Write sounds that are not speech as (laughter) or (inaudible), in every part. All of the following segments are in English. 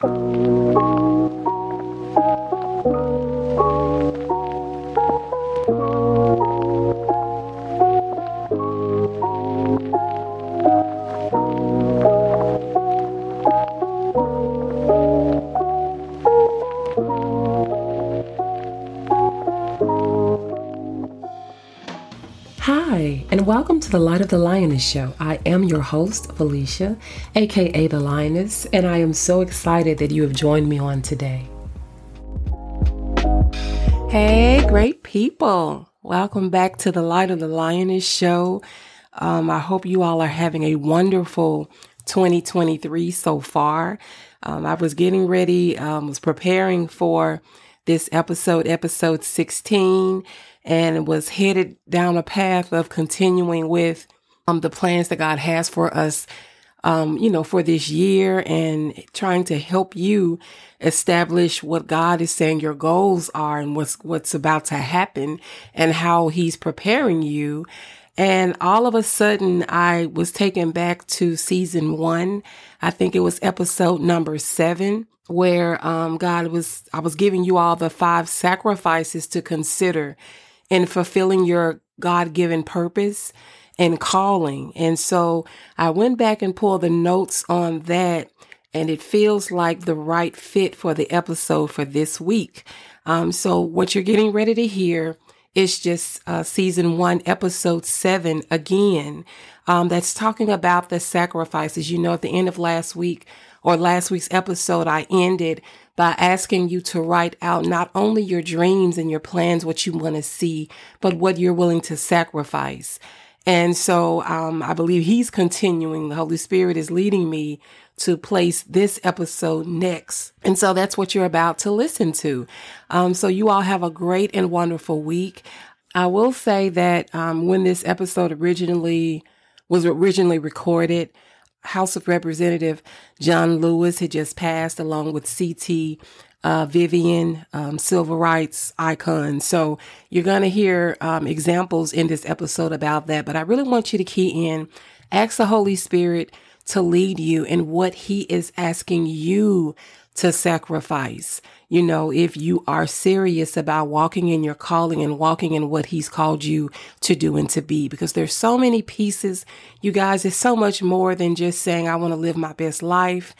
Hi, welcome to the Light of the Lioness Show. I am your host, Felicia, aka The Lioness, and I am so excited that you have joined me on today. Hey, great people. Welcome back to the Light of the Lioness Show. Um, I hope you all are having a wonderful 2023 so far. Um, I was getting ready, um, was preparing for this episode, episode 16 and was headed down a path of continuing with um, the plans that God has for us, um, you know, for this year and trying to help you establish what God is saying your goals are and what's, what's about to happen and how he's preparing you. And all of a sudden I was taken back to season one. I think it was episode number seven where, um, God was, I was giving you all the five sacrifices to consider in fulfilling your God given purpose and calling. And so I went back and pulled the notes on that and it feels like the right fit for the episode for this week. Um, so what you're getting ready to hear is just uh, season one, episode seven again. Um, that's talking about the sacrifices. You know, at the end of last week or last week's episode, I ended by asking you to write out not only your dreams and your plans, what you want to see, but what you're willing to sacrifice. And so um, I believe he's continuing. The Holy Spirit is leading me to place this episode next. And so that's what you're about to listen to. Um, so you all have a great and wonderful week. I will say that um, when this episode originally was originally recorded, House of Representative John Lewis had just passed, along with CT uh, Vivian, um, civil rights icon. So you're going to hear um, examples in this episode about that. But I really want you to key in, ask the Holy Spirit to lead you in what He is asking you to sacrifice. You know, if you are serious about walking in your calling and walking in what he's called you to do and to be, because there's so many pieces. You guys, it's so much more than just saying, I want to live my best life.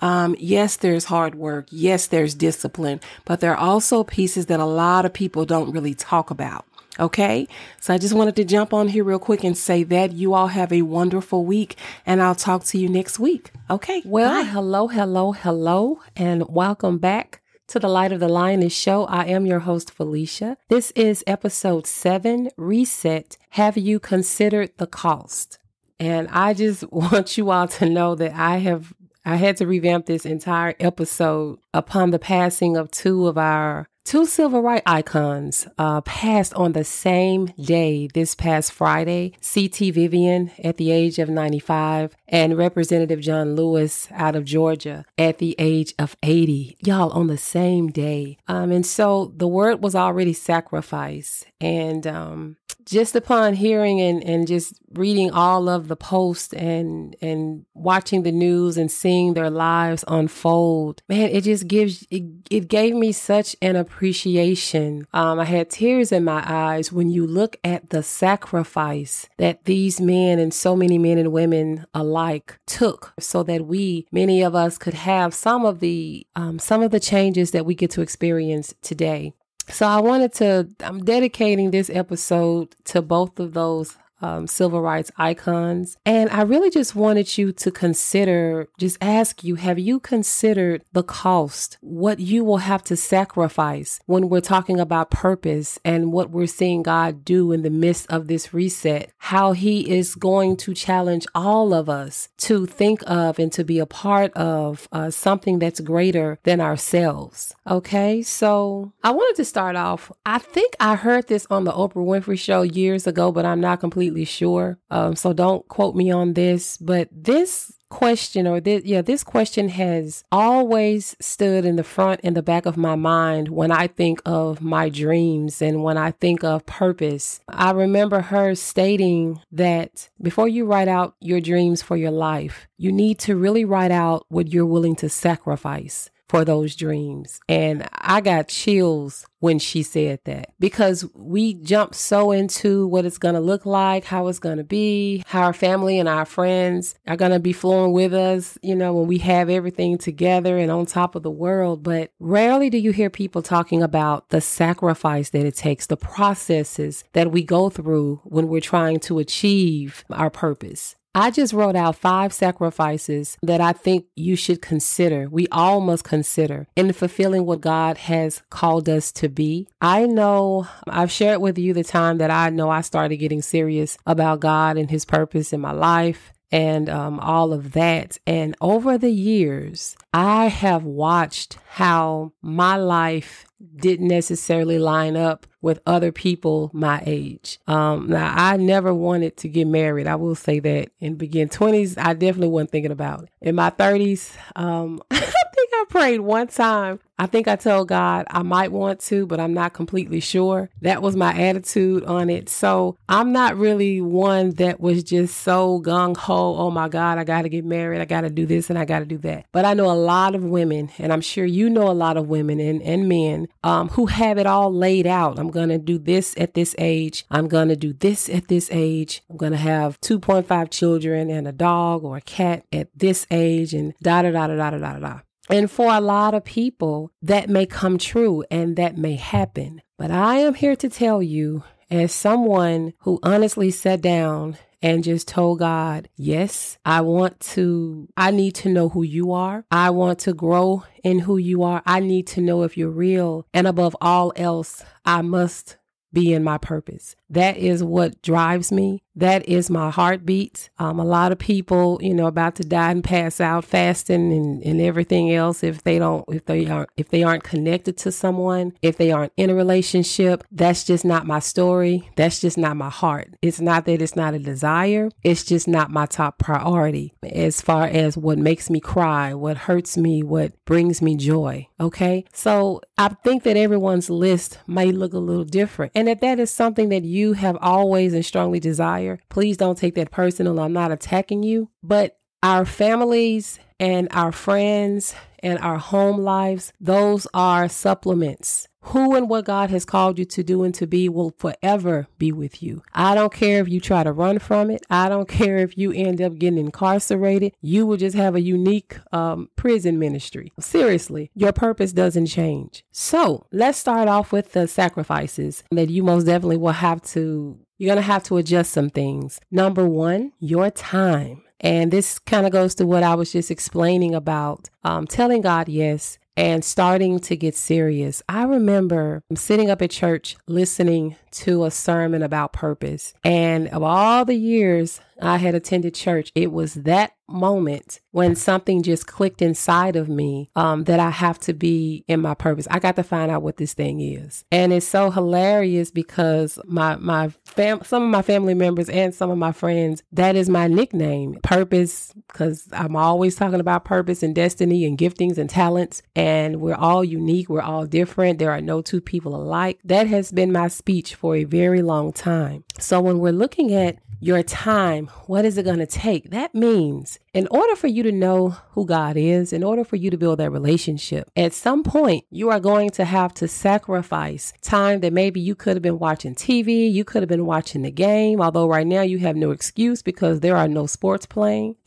Um, yes, there's hard work. Yes, there's discipline, but there are also pieces that a lot of people don't really talk about. Okay. So I just wanted to jump on here real quick and say that you all have a wonderful week and I'll talk to you next week. Okay. Well, Bye. hello, hello, hello, and welcome back to the Light of the Lioness show. I am your host, Felicia. This is episode seven Reset. Have you considered the cost? And I just (laughs) want you all to know that I have I had to revamp this entire episode upon the passing of two of our Two civil rights icons uh, passed on the same day this past Friday. C.T. Vivian at the age of 95 and Representative John Lewis out of Georgia at the age of 80. Y'all on the same day. Um, and so the word was already sacrifice. And um, just upon hearing and, and just reading all of the posts and and watching the news and seeing their lives unfold man it just gives it, it gave me such an appreciation. Um, i had tears in my eyes when you look at the sacrifice that these men and so many men and women alike took so that we many of us could have some of the um, some of the changes that we get to experience today so I wanted to, I'm dedicating this episode to both of those um, civil rights icons. And I really just wanted you to consider, just ask you, have you considered the cost, what you will have to sacrifice when we're talking about purpose and what we're seeing God do in the midst of this reset? How He is going to challenge all of us to think of and to be a part of uh, something that's greater than ourselves. Okay, so I wanted to start off. I think I heard this on the Oprah Winfrey Show years ago, but I'm not completely completely sure. Um, so don't quote me on this, but this question or this, yeah, this question has always stood in the front and the back of my mind when I think of my dreams and when I think of purpose. I remember her stating that before you write out your dreams for your life, you need to really write out what you're willing to sacrifice for those dreams. And I got chills when she said that because we jump so into what it's going to look like, how it's going to be, how our family and our friends are going to be flowing with us, you know, when we have everything together and on top of the world. But rarely do you hear people talking about the sacrifice that it takes, the processes that we go through when we're trying to achieve our purpose. I just wrote out five sacrifices that I think you should consider. We all must consider in fulfilling what God has called us to be. I know I've shared with you the time that I know I started getting serious about God and His purpose in my life and um, all of that. And over the years, I have watched how my life didn't necessarily line up with other people my age. Um, now, I never wanted to get married. I will say that in begin 20s, I definitely wasn't thinking about it. In my 30s, um, (laughs) I think I prayed one time I think I told God I might want to, but I'm not completely sure. That was my attitude on it. So I'm not really one that was just so gung ho. Oh my God, I got to get married. I got to do this and I got to do that. But I know a lot of women, and I'm sure you know a lot of women and, and men um, who have it all laid out. I'm going to do this at this age. I'm going to do this at this age. I'm going to have 2.5 children and a dog or a cat at this age and da da da da da da da da. And for a lot of people, that may come true and that may happen. But I am here to tell you, as someone who honestly sat down and just told God, yes, I want to, I need to know who you are. I want to grow in who you are. I need to know if you're real. And above all else, I must be in my purpose. That is what drives me. That is my heartbeat. Um, a lot of people, you know, about to die and pass out fasting and, and everything else. If they don't, if they aren't, if they aren't connected to someone, if they aren't in a relationship, that's just not my story. That's just not my heart. It's not that it's not a desire. It's just not my top priority as far as what makes me cry, what hurts me, what brings me joy. Okay. So I think that everyone's list may look a little different and that that is something that you have always and strongly desire, please don't take that personal. I'm not attacking you, but our families and our friends and our home lives, those are supplements. Who and what God has called you to do and to be will forever be with you. I don't care if you try to run from it. I don't (laughs) care if you end up getting incarcerated. You will just have a unique um, prison ministry. Seriously, your purpose doesn't change. So let's start off with the sacrifices that you most definitely will have to, you're going to have to adjust some things. Number one, your time. And this kind of goes to what I was just explaining about um, telling God yes and starting to get serious. I remember sitting up at church listening to a sermon about purpose. And of all the years I had attended church, it was that moment when something just clicked inside of me um, that I have to be in my purpose. I got to find out what this thing is, and it's so hilarious because my my fam, some of my family members and some of my friends, that is my nickname, purpose, because I'm always talking about purpose and destiny and giftings and talents, and we're all unique, we're all different. There are no two people alike. That has been my speech for a very long time. So when we're looking at your time, what is it going to take? That means in order for you to know who God is, in order for you to build that relationship, at some point you are going to have to sacrifice time that maybe you could have been watching TV, you could have been watching the game, although right now you have no excuse because there are no sports playing. (laughs)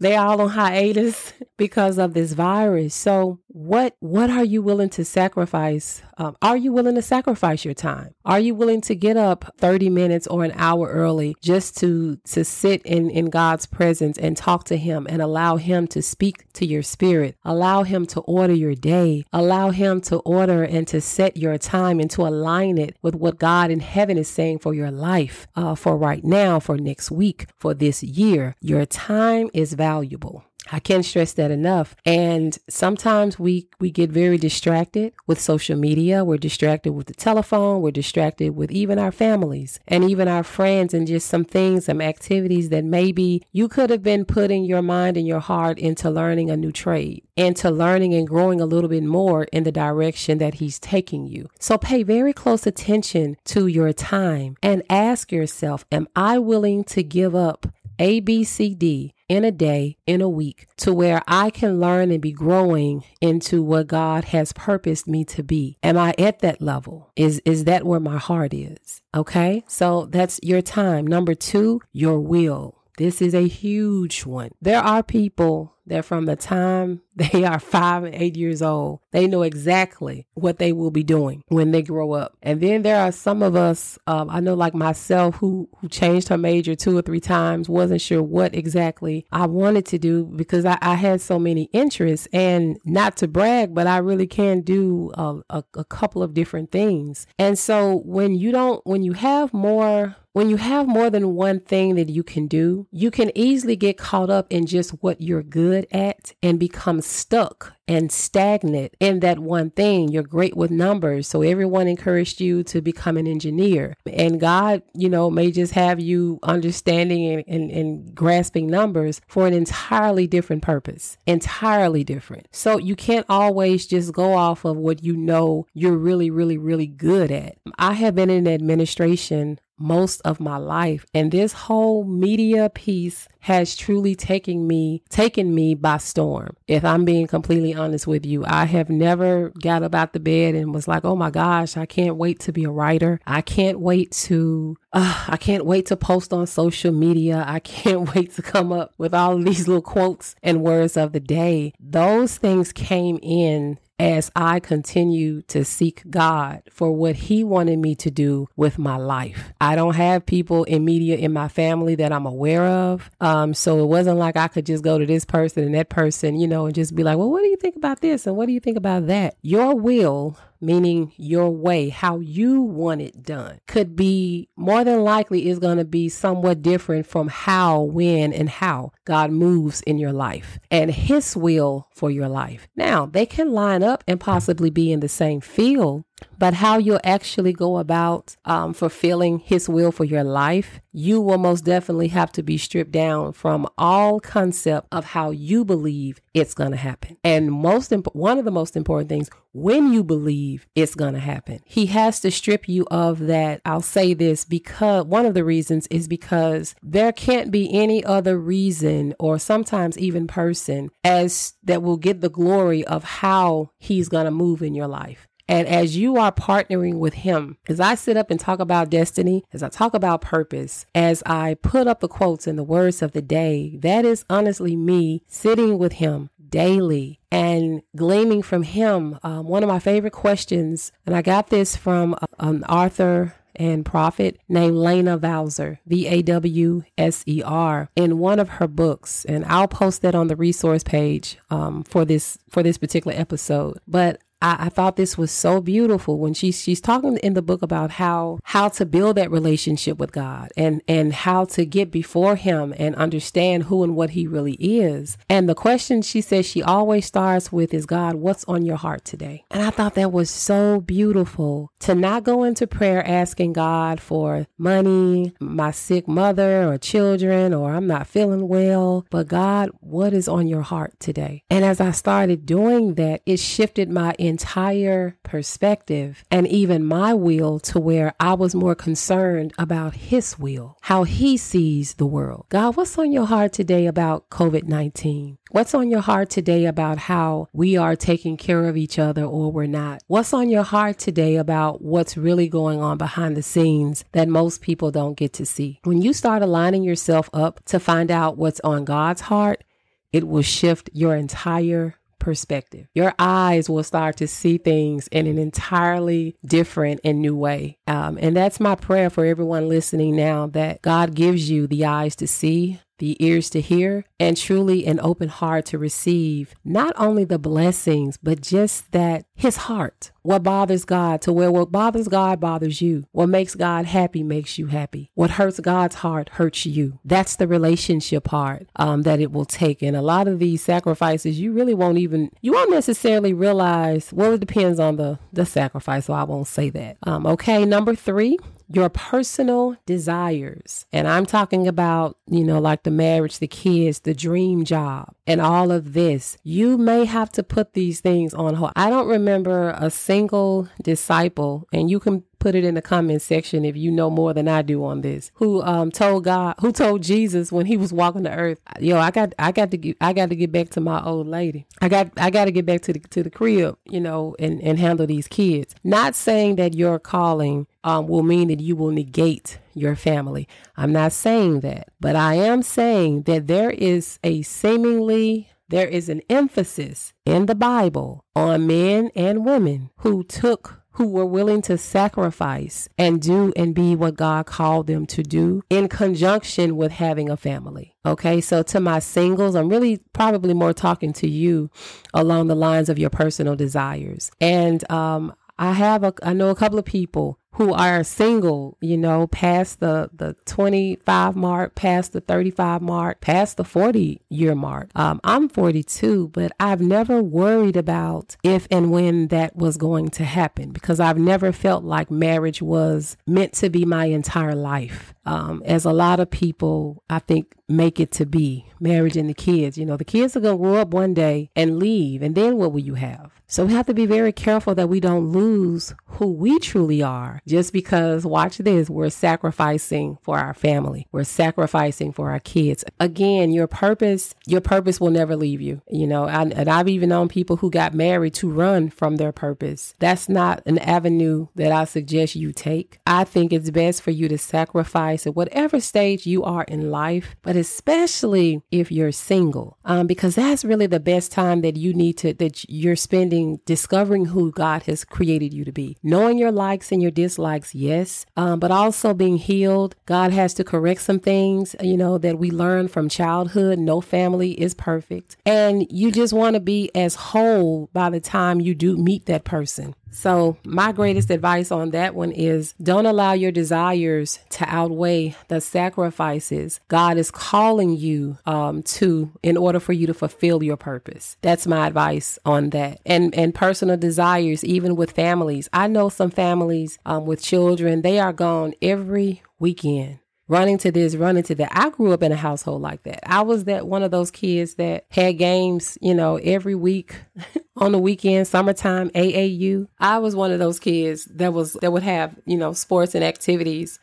they are all on hiatus (laughs) because of this virus. So what what are you willing to sacrifice? Um, are you willing to sacrifice your time? Are you willing to get up 30 minutes or an hour early just to to sit in in God's presence and talk to him and allow him to speak to your spirit. Allow him to order your day. Allow him to order and to set your time and to align it with what God in heaven is saying for your life, uh, for right now, for next week, for this year. Your time is valuable. I can't stress that enough. And sometimes we we get very distracted with social media. We're distracted with the telephone. We're distracted with even our families and even our friends and just some things, some activities that maybe you could have been putting your mind and your heart into learning a new trade, into learning and growing a little bit more in the direction that he's taking you. So pay very close attention to your time and ask yourself, am I willing to give up A, B, C, D in a day, in a week, to where I can learn and be growing into what God has purposed me to be. Am I at that level? Is is that where my heart is? Okay? So that's your time. Number 2, your will. This is a huge one. There are people that from the time (laughs) they are five and eight years old, they know exactly what they will be doing when they grow up. And then there are some of us, um, I know like myself, who who changed her major two or three times, wasn't sure what exactly I wanted to do because I, I had so many interests. And not to brag, but I really can do a, a, a couple of different things. And so when you don't, when you have more when you have more than one thing that you can do, you can easily get caught up in just what you're good at and become stuck and stagnant in that one thing. You're great with numbers. So everyone encouraged you to become an engineer. And God, you know, may just have you understanding and, and, and grasping numbers for an entirely different purpose, entirely different. So you can't always just go off of what you know you're really, really, really good at. I have been in administration most of my life. And this whole media piece has truly taken me taken me by storm. If I'm being completely honest with you, I have never got up out the bed and was like, "Oh my gosh, I can't wait to be a writer. I can't wait to uh, I can't wait to post on social media. I can't (laughs) wait to come up with all of these little quotes and words of the day." Those things came in as I continue to seek God for what He wanted me to do with my life. I don't have people in media in my family that I'm aware of. Um, so it wasn't like I could just go to this person and that person, you know, and just be like, well, what do you think about this? And what do you think about that? Your will meaning your way, how you want it done, could be more than likely is going to be somewhat different from how, when, and how God moves in your life and His will for your life. Now, they can line up and possibly be in the same field, but how you'll actually go about um, fulfilling His will for your life, you will most definitely have to be stripped down from all concept of how you believe it's going to happen. And most imp- one of the most important things, when you believe it's going to happen, He has to strip you of that. I'll say this because one of the reasons is because there can't be any other reason or sometimes even person as that will get the glory of how He's going to move in your life. And as you are partnering with Him, as I sit up and talk about destiny, as I talk about purpose, as I put up the quotes and the words of the day, that is honestly me sitting with Him daily and gleaming from Him. Um, one of my favorite questions, and I got this from uh, um, author and prophet named Lana Vawser, V A W S E R, in one of her books, and I'll post that on the resource page um, for this for this particular episode. But I, I thought this was so beautiful when she's she's talking in the book about how how to build that relationship with God and and how to get before Him and understand who and what He really is. And the question she says she always starts with is God, what's on your heart today? And I thought that was so beautiful to not go into prayer asking God for money, my sick mother or children, or I'm not feeling well, but God, what is on your heart today? And as I started doing that, it shifted my entire perspective and even my will to where I was more concerned about His will, how He sees the world. God, what's on your heart today about COVID 19? What's on your heart today about how we are taking care of each other or we're not? What's on your heart today about what's really going on behind the scenes that most people don't get to see? When you start aligning yourself up to find out what's on God's heart, it will shift your entire perspective. Your eyes will start to see things in an entirely different and new way. Um, and that's my prayer for everyone listening now that God gives you the eyes to see the ears to hear, and truly an open heart to receive not only the blessings, but just that his heart. What bothers God to where what bothers God bothers you. What makes God happy makes you happy. What hurts God's heart hurts you. That's the relationship part um, that it will take. And a lot of these sacrifices, you really won't even, you won't necessarily realize. Well, it depends on the the sacrifice, so I won't say that. Um, okay, number three, your personal desires. And I'm talking about, you know, like the marriage, the kids, the dream job, and all of this. You may have to put these things on hold. I don't remember a single disciple, and you can put it in the comment section if you know more than I do on this. Who um told God, who told Jesus when he was walking the earth, yo, I got I got to get I got to get back to my old lady. I got I got to get back to the to the crib, you know, and and handle these kids. Not saying that your calling um, will mean that you will negate your family. I'm not saying that, but I am saying that there is a seemingly there is an emphasis in the Bible on men and women who took who were willing to sacrifice and do and be what God called them to do in conjunction with having a family. Okay, so to my singles, I'm really probably more talking to you along the lines of your personal desires. And um, I have a, I know a couple of people who are single, you know, past the, the 25 mark, past the 35 mark, past the 40 year mark. Um, I'm 42, but I've never worried about if and when that was going to happen because I've never felt like marriage was meant to be my entire life. Um, as a lot of people, I think, make it to be marriage and the kids. You know, the kids are going to grow up one day and leave, and then what will you have? So we have to be very careful that we don't lose who we truly are just because, watch this, we're sacrificing for our family. We're sacrificing for our kids. Again, your purpose, your purpose will never leave you. You know, and I've even known people who got married to run from their purpose. That's not an avenue that I suggest you take. I think it's best for you to sacrifice at whatever stage you are in life, but especially if you're single, um, because that's really the best time that you need to, that you're spending discovering who God has created you to be, knowing your likes and your dislikes, yes, um, but also being healed. God has to correct some things, you know, that we learn from childhood. No family is perfect. And you just want to be as whole by the time you do meet that person. So, my greatest advice on that one is don't allow your desires to outweigh the sacrifices God is calling you um, to in order for you to fulfill your purpose. That's my advice on that. And and personal desires, even with families. I know some families um, with children, they are gone every weekend running to this, running to that. I grew up in a household like that. I was that one of those kids that had games, you know, every week (laughs) on the weekend, summertime, AAU. I was one of those kids that was that would have, you know, sports and activities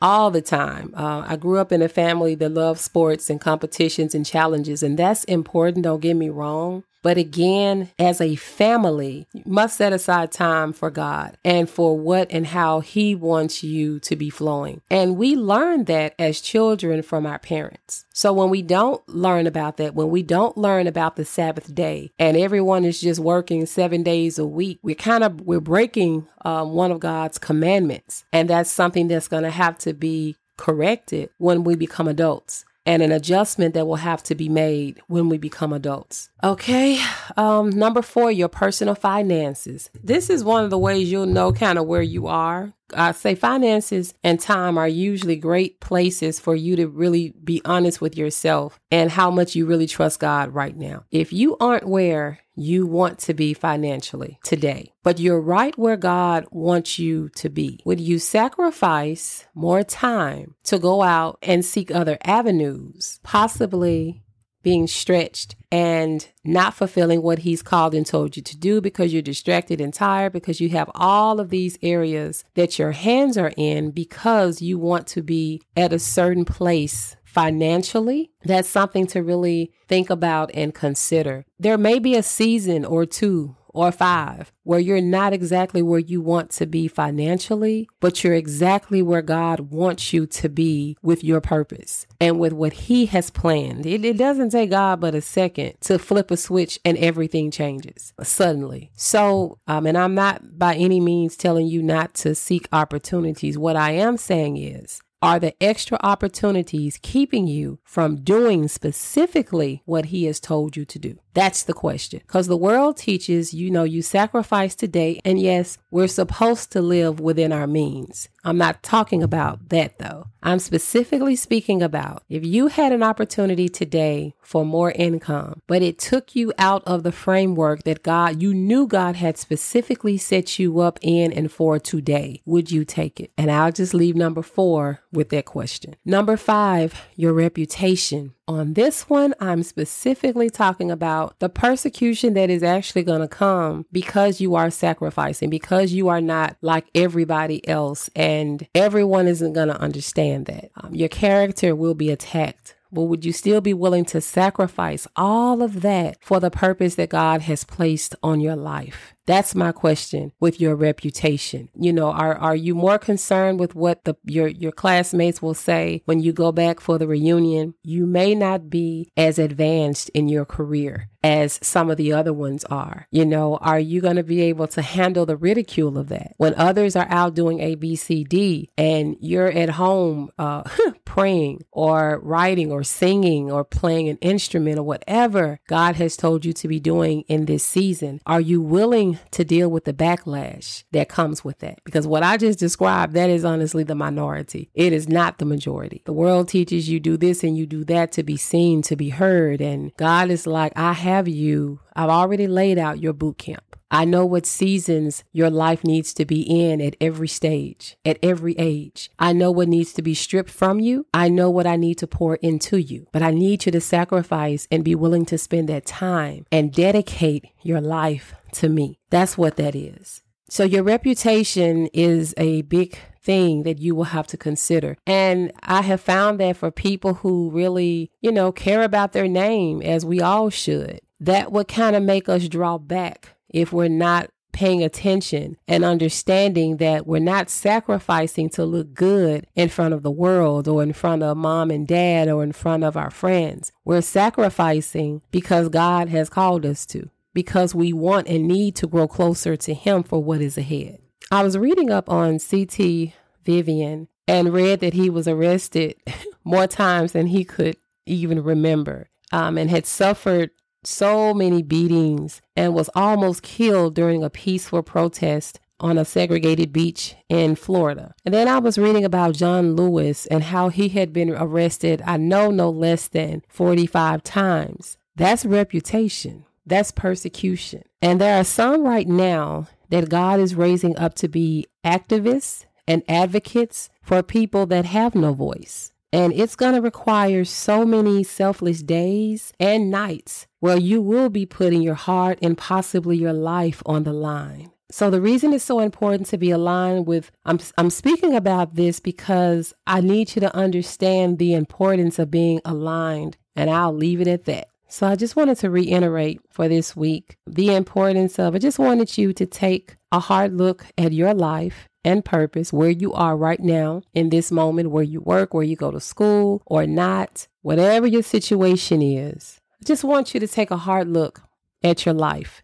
all the time. Uh, I grew up in a family that loved sports and competitions and challenges, and that's important. Don't get me wrong. But again, as a family, you must set aside time for God and for what and how He wants you to be flowing. And we learn that as children from our parents. So when we don't learn about that, when we don't learn about the Sabbath day and everyone is just working seven days a week, we're kind of, we're breaking um, one of God's commandments. And that's something that's going to have to be corrected when we become adults and an adjustment that will have to be made when we become adults. Okay, um, number four, your personal finances. This is one of the ways you'll know kind of where you are I say finances and time are usually great places for you to really be honest with yourself and how much you really trust God right now. If you aren't where you want to be financially today, but you're right where God wants you to be, would you sacrifice more time to go out and seek other avenues, possibly being stretched and not fulfilling what he's called and told you to do because you're distracted and tired because you have all of these areas that your hands are in because you want to be at a certain place financially, that's something to really think about and consider. There may be a season or two or five, where you're not exactly where you want to be financially, but you're exactly where God wants you to be with your purpose and with what He has planned. It, it doesn't take God but a second to flip a switch and everything changes suddenly. So, um, and I'm not by any means telling you not to seek opportunities. What I am saying is, Are the extra opportunities keeping you from doing specifically what He has told you to do? That's the question. Because the world teaches, you know, you sacrifice today. And yes, we're supposed to live within our means. I'm not talking about that though. I'm specifically speaking about if you had an opportunity today for more income, but it took you out of the framework that God, you knew God had specifically set you up in and for today, would you take it? And I'll just leave number four with that question. Number five, your reputation. On this one, I'm specifically talking about the persecution that is actually going to come because you are sacrificing, because you are not like everybody else, and everyone isn't going to understand that. Um, your character will be attacked but would you still be willing to sacrifice all of that for the purpose that God has placed on your life? That's my question with your reputation. You know, are are you more concerned with what the your your classmates will say when you go back for the reunion? You may not be as advanced in your career as some of the other ones are. You know, are you going to be able to handle the ridicule of that when others are out doing A, B, C, D, and you're at home uh, (laughs) praying or writing or singing or playing an instrument or whatever God has told you to be doing in this season? Are you willing to deal with the backlash that comes with that? Because what I just described, that is honestly the minority. It is not the majority. The world teaches you do this and you do that to be seen, to be heard. And God is like, I have you, I've already laid out your boot camp. I know what seasons your life needs to be in at every stage, at every age. I know what needs to be stripped from you. I know what I need to pour into you. But I need you to sacrifice and be willing to spend that time and dedicate your life to me. That's what that is. So your reputation is a big thing that you will have to consider. And I have found that for people who really, you know, care about their name, as we all should, that would kind of make us draw back if we're not paying attention and understanding that we're not sacrificing to look good in front of the world or in front of mom and dad or in front of our friends. We're sacrificing because God has called us to, because we want and need to grow closer to Him for what is ahead. I was reading up on C.T. Vivian and read that he was arrested (laughs) more times than he could even remember um, and had suffered so many beatings and was almost killed during a peaceful protest on a segregated beach in Florida. And then I was reading about John Lewis and how he had been arrested, I know no less than 45 times. That's reputation. That's persecution. And there are some right now that God is raising up to be activists and advocates for people that have no voice. And it's going to require so many selfless days and nights where you will be putting your heart and possibly your life on the line. So the reason it's so important to be aligned with I'm I'm speaking about this because I need you to understand the importance of being aligned and I'll leave it at that. So I just wanted to reiterate for this week the importance of, I just wanted you to take a hard look at your life and purpose, where you are right now in this moment, where you work, where you go to school or not, whatever your situation is. I just want you to take a hard look at your life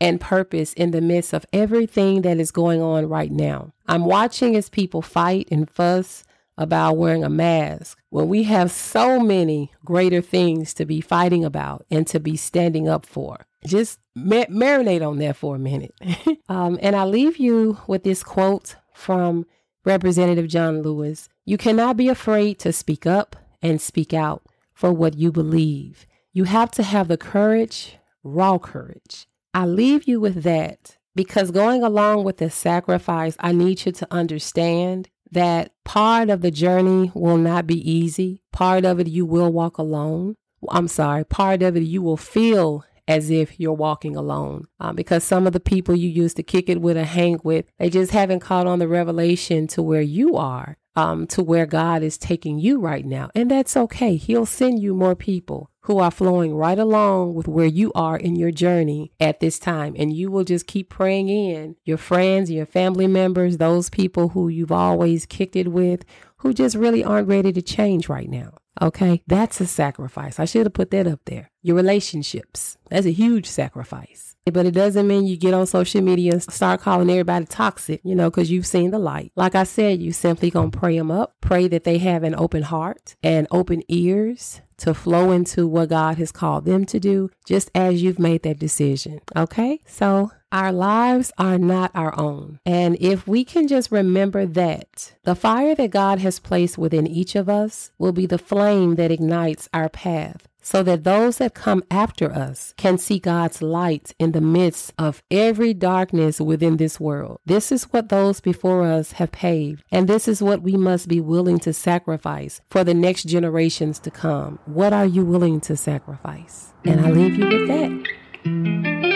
and purpose in the midst of everything that is going on right now. I'm watching as people fight and fuss about wearing a mask when we have so many greater things to be fighting about and to be standing up for. Just mar- marinate on that for a minute. (laughs) um, and I leave you with this quote from Representative John Lewis You cannot be afraid to speak up and speak out for what you believe. You have to have the courage, raw courage. I leave you with that because going along with the sacrifice, I need you to understand that part of the journey will not be easy. Part of it you will walk alone. I'm sorry, part of it you will feel as if you're walking alone. Um, because some of the people you used to kick it with or hang with, they just haven't caught on the revelation to where you are, um, to where God is taking you right now. And that's okay. He'll send you more people who are flowing right along with where you are in your journey at this time. And you will just keep praying in your friends, your family members, those people who you've always kicked it with, who just really aren't ready to change right now. Okay. That's a sacrifice. I should have put that up there. Your relationships. That's a huge sacrifice. But it doesn't mean you get on social media and start calling everybody toxic, you know, because you've seen the light. Like I said, you simply gonna pray them up, pray that they have an open heart and open ears to flow into what God has called them to do, just as you've made that decision. Okay? So our lives are not our own. And if we can just remember that, the fire that God has placed within each of us will be the flame that ignites our path so that those that come after us can see God's light in the midst of every darkness within this world. This is what those before us have paved, and this is what we must be willing to sacrifice for the next generations to come. What are you willing to sacrifice? And I leave you with that.